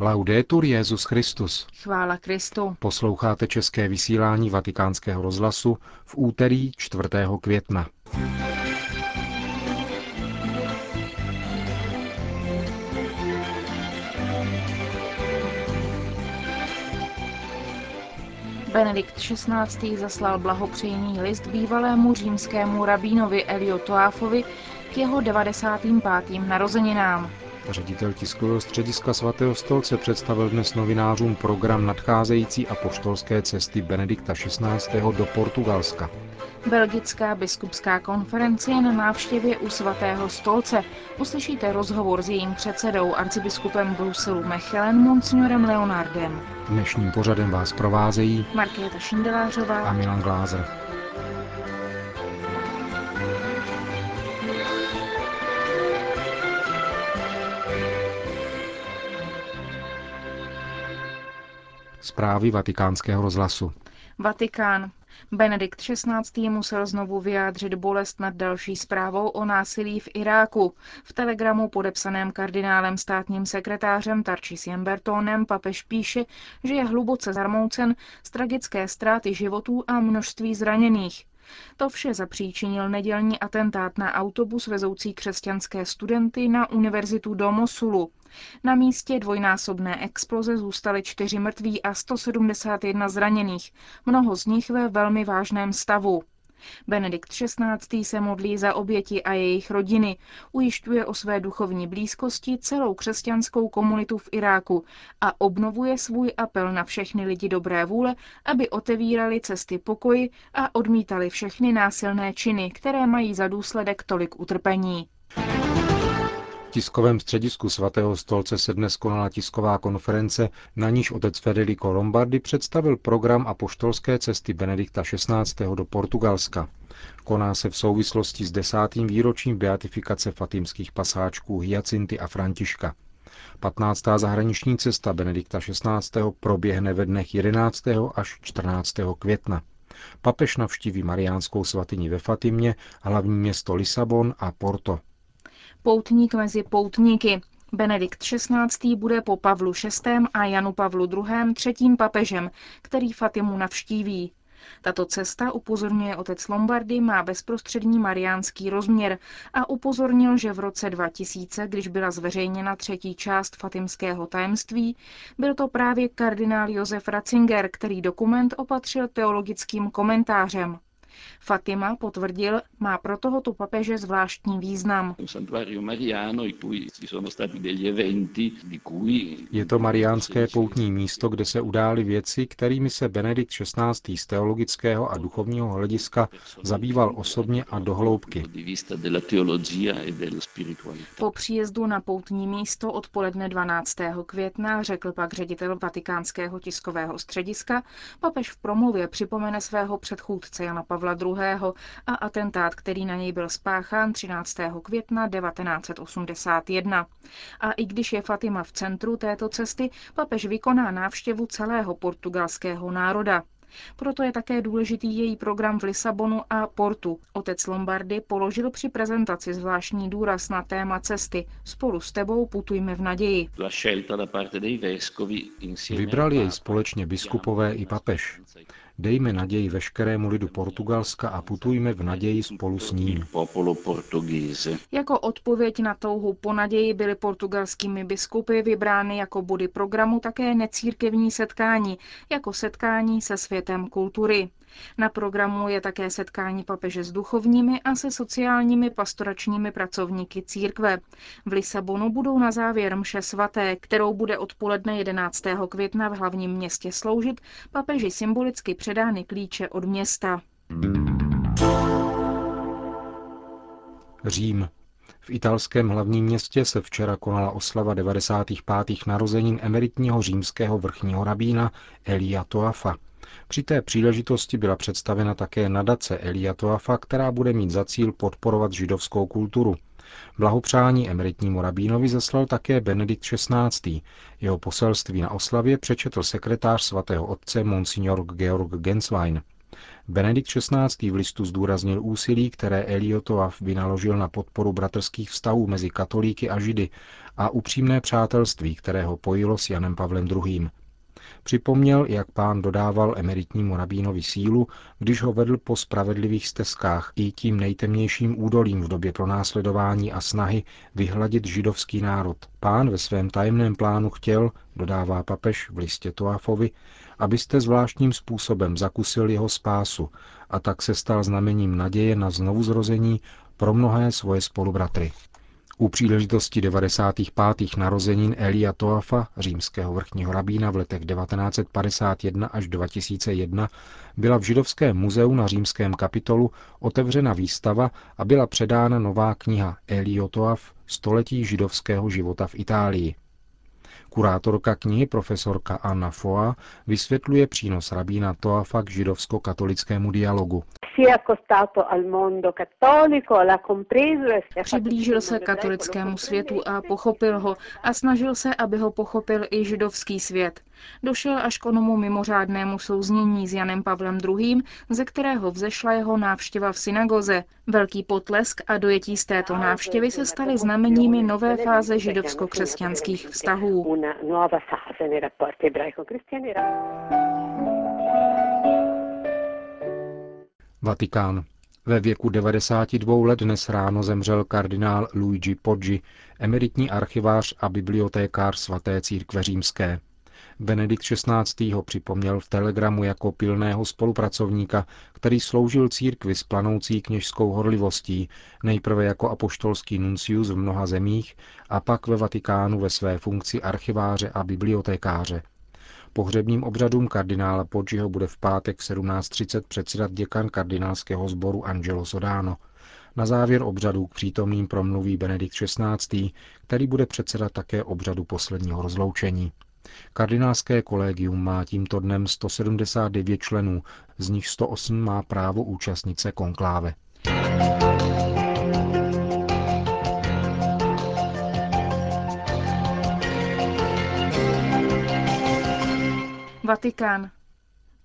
Laudetur Jezus Christus. Chvála Kristu. Posloucháte české vysílání Vatikánského rozhlasu v úterý 4. května. Benedikt XVI. zaslal blahopřejný list bývalému římskému rabínovi Elio Toáfovi k jeho 95. narozeninám. Ředitel tiskového střediska svatého stolce představil dnes novinářům program nadcházející apoštolské cesty Benedikta XVI. do Portugalska. Belgická biskupská konference je na návštěvě u svatého stolce. Uslyšíte rozhovor s jejím předsedou arcibiskupem Bruselu Mechelen Monsignorem Leonardem. Dnešním pořadem vás provázejí Markéta Šindelářová a Milan Glázer. Zprávy vatikánského rozhlasu. Vatikán. Benedikt XVI. musel znovu vyjádřit bolest nad další zprávou o násilí v Iráku. V telegramu podepsaném kardinálem státním sekretářem Tarčisiem Bertónem papež píše, že je hluboce zarmoucen z tragické ztráty životů a množství zraněných. To vše zapříčinil nedělní atentát na autobus vezoucí křesťanské studenty na univerzitu do Mosulu. Na místě dvojnásobné exploze zůstaly čtyři mrtví a 171 zraněných, mnoho z nich ve velmi vážném stavu. Benedikt XVI. se modlí za oběti a jejich rodiny, ujišťuje o své duchovní blízkosti celou křesťanskou komunitu v Iráku a obnovuje svůj apel na všechny lidi dobré vůle, aby otevírali cesty pokoji a odmítali všechny násilné činy, které mají za důsledek tolik utrpení tiskovém středisku svatého stolce se dnes konala tisková konference, na níž otec Federico Lombardi představil program apoštolské cesty Benedikta XVI. do Portugalska. Koná se v souvislosti s desátým výročím beatifikace fatimských pasáčků Hyacinty a Františka. 15. zahraniční cesta Benedikta XVI. proběhne ve dnech 11. až 14. května. Papež navštíví Mariánskou svatyni ve Fatimě, hlavní město Lisabon a Porto poutník mezi poutníky. Benedikt XVI. bude po Pavlu VI. a Janu Pavlu II. třetím papežem, který Fatimu navštíví. Tato cesta, upozorňuje otec Lombardy, má bezprostřední mariánský rozměr a upozornil, že v roce 2000, když byla zveřejněna třetí část fatimského tajemství, byl to právě kardinál Josef Ratzinger, který dokument opatřil teologickým komentářem. Fatima, potvrdil, má pro tohoto papeže zvláštní význam. Je to mariánské poutní místo, kde se udály věci, kterými se Benedikt XVI. z teologického a duchovního hlediska zabýval osobně a dohloubky. Po příjezdu na poutní místo odpoledne 12. května řekl pak ředitel vatikánského tiskového střediska, papež v promluvě připomene svého předchůdce Jana Pavla II a atentát, který na něj byl spáchán 13. května 1981. A i když je Fatima v centru této cesty, papež vykoná návštěvu celého portugalského národa. Proto je také důležitý její program v Lisabonu a Portu. Otec Lombardy položil při prezentaci zvláštní důraz na téma cesty. Spolu s tebou putujme v naději. Vybrali jej společně biskupové i papež. Dejme naději veškerému lidu Portugalska a putujme v naději spolu s ním. Jako odpověď na touhu po naději byly portugalskými biskupy vybrány jako body programu také necírkevní setkání, jako setkání se světem kultury. Na programu je také setkání papeže s duchovními a se sociálními pastoračními pracovníky církve. V Lisabonu budou na závěr mše svaté, kterou bude odpoledne 11. května v hlavním městě sloužit, papeži symbolicky předány klíče od města. Řím. V italském hlavním městě se včera konala oslava 95. narozenin emeritního římského vrchního rabína Elia Toafa. Při té příležitosti byla představena také nadace Elia Toafa, která bude mít za cíl podporovat židovskou kulturu. Blahopřání emeritnímu rabínovi zaslal také Benedikt XVI. Jeho poselství na oslavě přečetl sekretář svatého otce Monsignor Georg Genswein. Benedikt XVI. v listu zdůraznil úsilí, které Eliotoav vynaložil na podporu bratrských vztahů mezi katolíky a židy a upřímné přátelství, které ho pojilo s Janem Pavlem II. Připomněl, jak pán dodával emeritnímu rabínovi sílu, když ho vedl po spravedlivých stezkách i tím nejtemnějším údolím v době pronásledování a snahy vyhladit židovský národ. Pán ve svém tajemném plánu chtěl, dodává papež v listě Toafovi, abyste zvláštním způsobem zakusil jeho spásu a tak se stal znamením naděje na znovuzrození pro mnohé svoje spolubratry. U příležitosti 95. narozenin Elia Toafa, římského vrchního rabína v letech 1951 až 2001, byla v Židovském muzeu na římském kapitolu otevřena výstava a byla předána nová kniha Elio Toaf Století židovského života v Itálii. Kurátorka knihy profesorka Anna Foa vysvětluje přínos rabína Toafa k židovsko-katolickému dialogu. E Přiblížil se katolickému světu a pochopil ho a snažil se, aby ho pochopil i židovský svět. Došel až k onomu mimořádnému souznění s Janem Pavlem II., ze kterého vzešla jeho návštěva v synagoze. Velký potlesk a dojetí z této návštěvy se staly znameními nové fáze židovsko-křesťanských vztahů. Vatikán. Ve věku 92 let dnes ráno zemřel kardinál Luigi Poggi, emeritní archivář a bibliotékář svaté církve římské. Benedikt XVI. ho připomněl v telegramu jako pilného spolupracovníka, který sloužil církvi s planoucí kněžskou horlivostí, nejprve jako apoštolský nuncius v mnoha zemích a pak ve Vatikánu ve své funkci archiváře a bibliotékáře. Pohřebním obřadům kardinála Poggiho bude v pátek v 17.30 předsedat děkan kardinálského sboru Angelo Sodano. Na závěr obřadu k přítomným promluví Benedikt XVI., který bude předsedat také obřadu posledního rozloučení. Kardinálské kolegium má tímto dnem 179 členů, z nich 108 má právo účastnit se konkláve. Vatikán.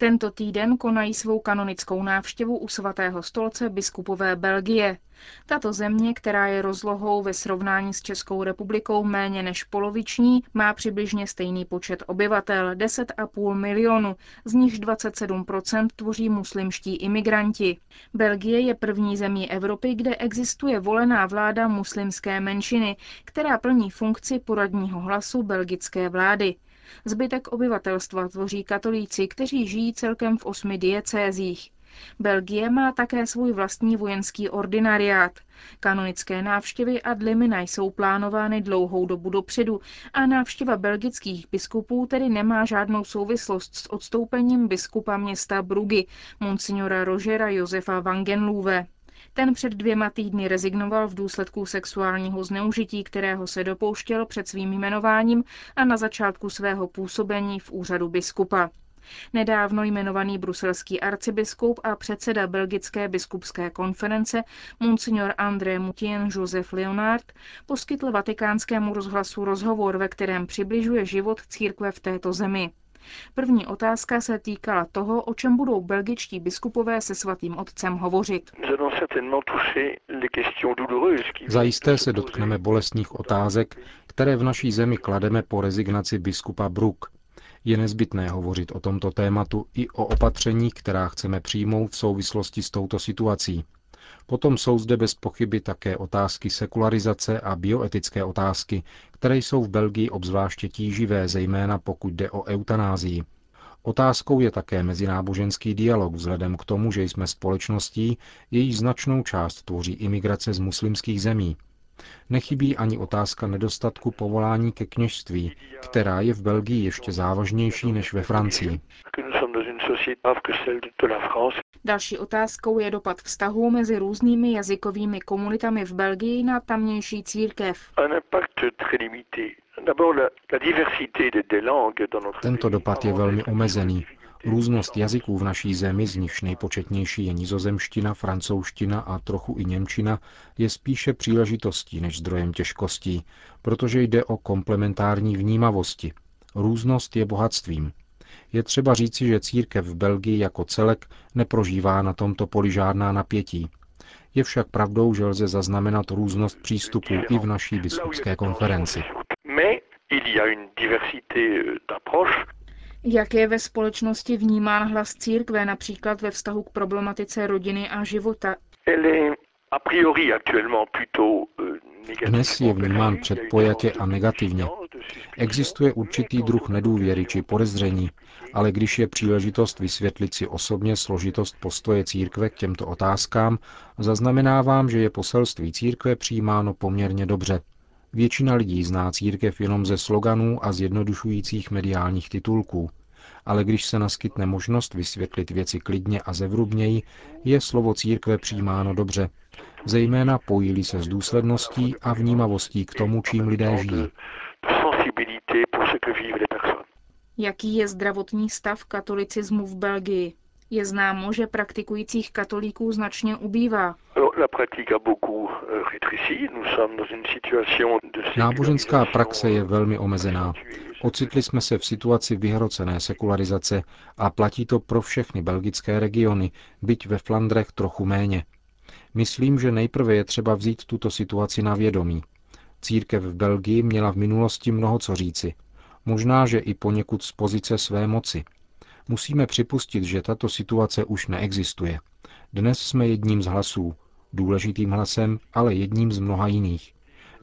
Tento týden konají svou kanonickou návštěvu u svatého stolce biskupové Belgie. Tato země, která je rozlohou ve srovnání s Českou republikou méně než poloviční, má přibližně stejný počet obyvatel, 10,5 milionu, z nichž 27% tvoří muslimští imigranti. Belgie je první zemí Evropy, kde existuje volená vláda muslimské menšiny, která plní funkci poradního hlasu belgické vlády. Zbytek obyvatelstva tvoří katolíci, kteří žijí celkem v osmi diecézích. Belgie má také svůj vlastní vojenský ordinariát. Kanonické návštěvy a dlimina jsou plánovány dlouhou dobu dopředu a návštěva belgických biskupů tedy nemá žádnou souvislost s odstoupením biskupa města Brugy, monsignora Rogera Josefa Wangenluwe. Ten před dvěma týdny rezignoval v důsledku sexuálního zneužití, kterého se dopouštěl před svým jmenováním a na začátku svého působení v úřadu biskupa. Nedávno jmenovaný bruselský arcibiskup a předseda Belgické biskupské konference Monsignor André Mutien Joseph Leonard poskytl vatikánskému rozhlasu rozhovor, ve kterém přibližuje život církve v této zemi. První otázka se týkala toho, o čem budou belgičtí biskupové se svatým otcem hovořit. Zajisté se dotkneme bolestných otázek, které v naší zemi klademe po rezignaci biskupa Brook. Je nezbytné hovořit o tomto tématu i o opatření, která chceme přijmout v souvislosti s touto situací. Potom jsou zde bez pochyby také otázky sekularizace a bioetické otázky, které jsou v Belgii obzvláště tíživé, zejména pokud jde o eutanázii. Otázkou je také mezináboženský dialog vzhledem k tomu, že jsme společností, její značnou část tvoří imigrace z muslimských zemí. Nechybí ani otázka nedostatku povolání ke kněžství, která je v Belgii ještě závažnější než ve Francii. Další otázkou je dopad vztahů mezi různými jazykovými komunitami v Belgii na tamnější církev. Tento dopad je velmi omezený. Různost jazyků v naší zemi, z nichž nejpočetnější je nizozemština, francouzština a trochu i němčina, je spíše příležitostí než zdrojem těžkostí, protože jde o komplementární vnímavosti. Různost je bohatstvím. Je třeba říci, že církev v Belgii jako celek neprožívá na tomto poli žádná napětí. Je však pravdou, že lze zaznamenat různost přístupů i v naší biskupské konferenci. Jak je ve společnosti vnímán hlas církve například ve vztahu k problematice rodiny a života? Dnes je vnímán předpojatě a negativně. Existuje určitý druh nedůvěry či podezření, ale když je příležitost vysvětlit si osobně složitost postoje církve k těmto otázkám, zaznamenávám, že je poselství církve přijímáno poměrně dobře. Většina lidí zná církev jenom ze sloganů a zjednodušujících mediálních titulků. Ale když se naskytne možnost vysvětlit věci klidně a zevrubněji, je slovo církve přijímáno dobře, zejména pojíli se s důsledností a vnímavostí k tomu, čím lidé žijí. Jaký je zdravotní stav katolicismu v Belgii? Je známo, že praktikujících katolíků značně ubývá. Náboženská praxe je velmi omezená. Ocitli jsme se v situaci vyhrocené sekularizace a platí to pro všechny belgické regiony, byť ve Flandrech trochu méně. Myslím, že nejprve je třeba vzít tuto situaci na vědomí. Církev v Belgii měla v minulosti mnoho co říci. Možná, že i poněkud z pozice své moci. Musíme připustit, že tato situace už neexistuje. Dnes jsme jedním z hlasů, důležitým hlasem, ale jedním z mnoha jiných.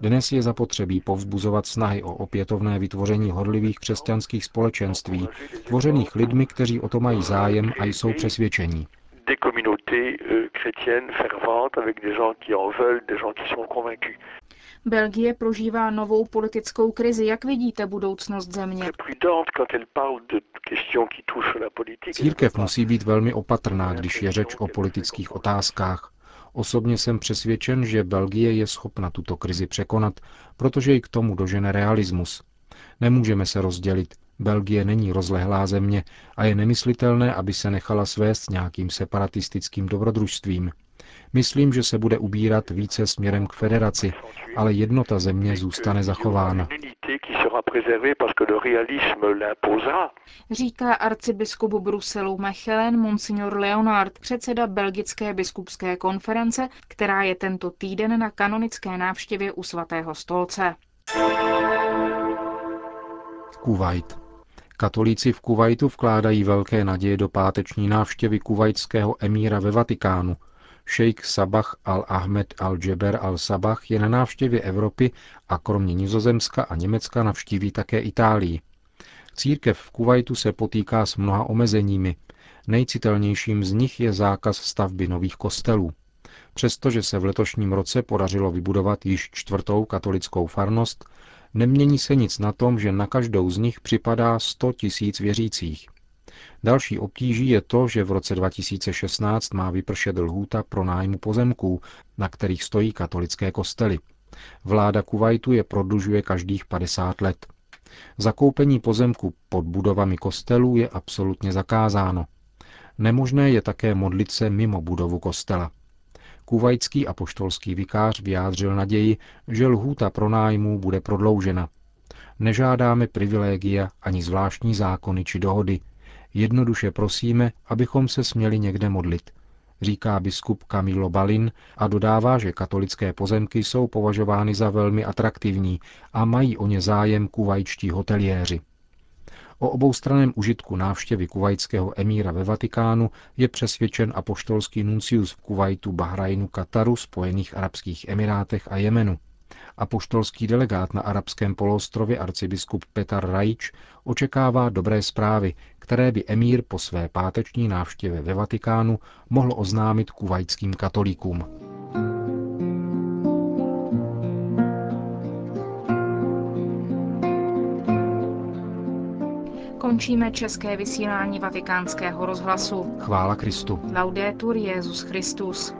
Dnes je zapotřebí povzbuzovat snahy o opětovné vytvoření horlivých křesťanských společenství, tvořených lidmi, kteří o to mají zájem a jsou přesvědčení euh. Belgie prožívá novou politickou krizi. Jak vidíte budoucnost země? Církev musí být velmi opatrná, když je řeč o politických otázkách. Osobně jsem přesvědčen, že Belgie je schopna tuto krizi překonat, protože i k tomu dožene realismus. Nemůžeme se rozdělit. Belgie není rozlehlá země a je nemyslitelné, aby se nechala svést nějakým separatistickým dobrodružstvím. Myslím, že se bude ubírat více směrem k federaci, ale jednota země zůstane zachována. Říká arcibiskup Bruselu Mechelen Monsignor Leonard, předseda Belgické biskupské konference, která je tento týden na kanonické návštěvě u svatého stolce. Kuwait. Katolíci v Kuwaitu vkládají velké naděje do páteční návštěvy kuvajského emíra ve Vatikánu. Šejk Sabah al-Ahmed al-Jeber al-Sabah je na návštěvě Evropy a kromě Nizozemska a Německa navštíví také Itálii. Církev v Kuwaitu se potýká s mnoha omezeními. Nejcitelnějším z nich je zákaz stavby nových kostelů. Přestože se v letošním roce podařilo vybudovat již čtvrtou katolickou farnost, Nemění se nic na tom, že na každou z nich připadá 100 tisíc věřících. Další obtíží je to, že v roce 2016 má vypršet lhůta pro nájmu pozemků, na kterých stojí katolické kostely. Vláda Kuwaitu je prodlužuje každých 50 let. Zakoupení pozemku pod budovami kostelů je absolutně zakázáno. Nemožné je také modlit se mimo budovu kostela. Kuvajský apoštolský vikář vyjádřil naději, že lhůta pronájmů bude prodloužena. Nežádáme privilégia ani zvláštní zákony či dohody. Jednoduše prosíme, abychom se směli někde modlit, říká biskup Camilo Balin a dodává, že katolické pozemky jsou považovány za velmi atraktivní a mají o ně zájem kuvajčtí hoteliéři. O oboustraném užitku návštěvy kuvajského emíra ve Vatikánu je přesvědčen apoštolský nuncius v Kuvajtu, Bahrajnu, Kataru, Spojených arabských emirátech a Jemenu. Apoštolský delegát na arabském poloostrově arcibiskup Petar Rajč očekává dobré zprávy, které by emír po své páteční návštěvě ve Vatikánu mohl oznámit kuvajským katolíkům. Končíme české vysílání vatikánského rozhlasu. Chvála Kristu. Laudetur Jezus Christus.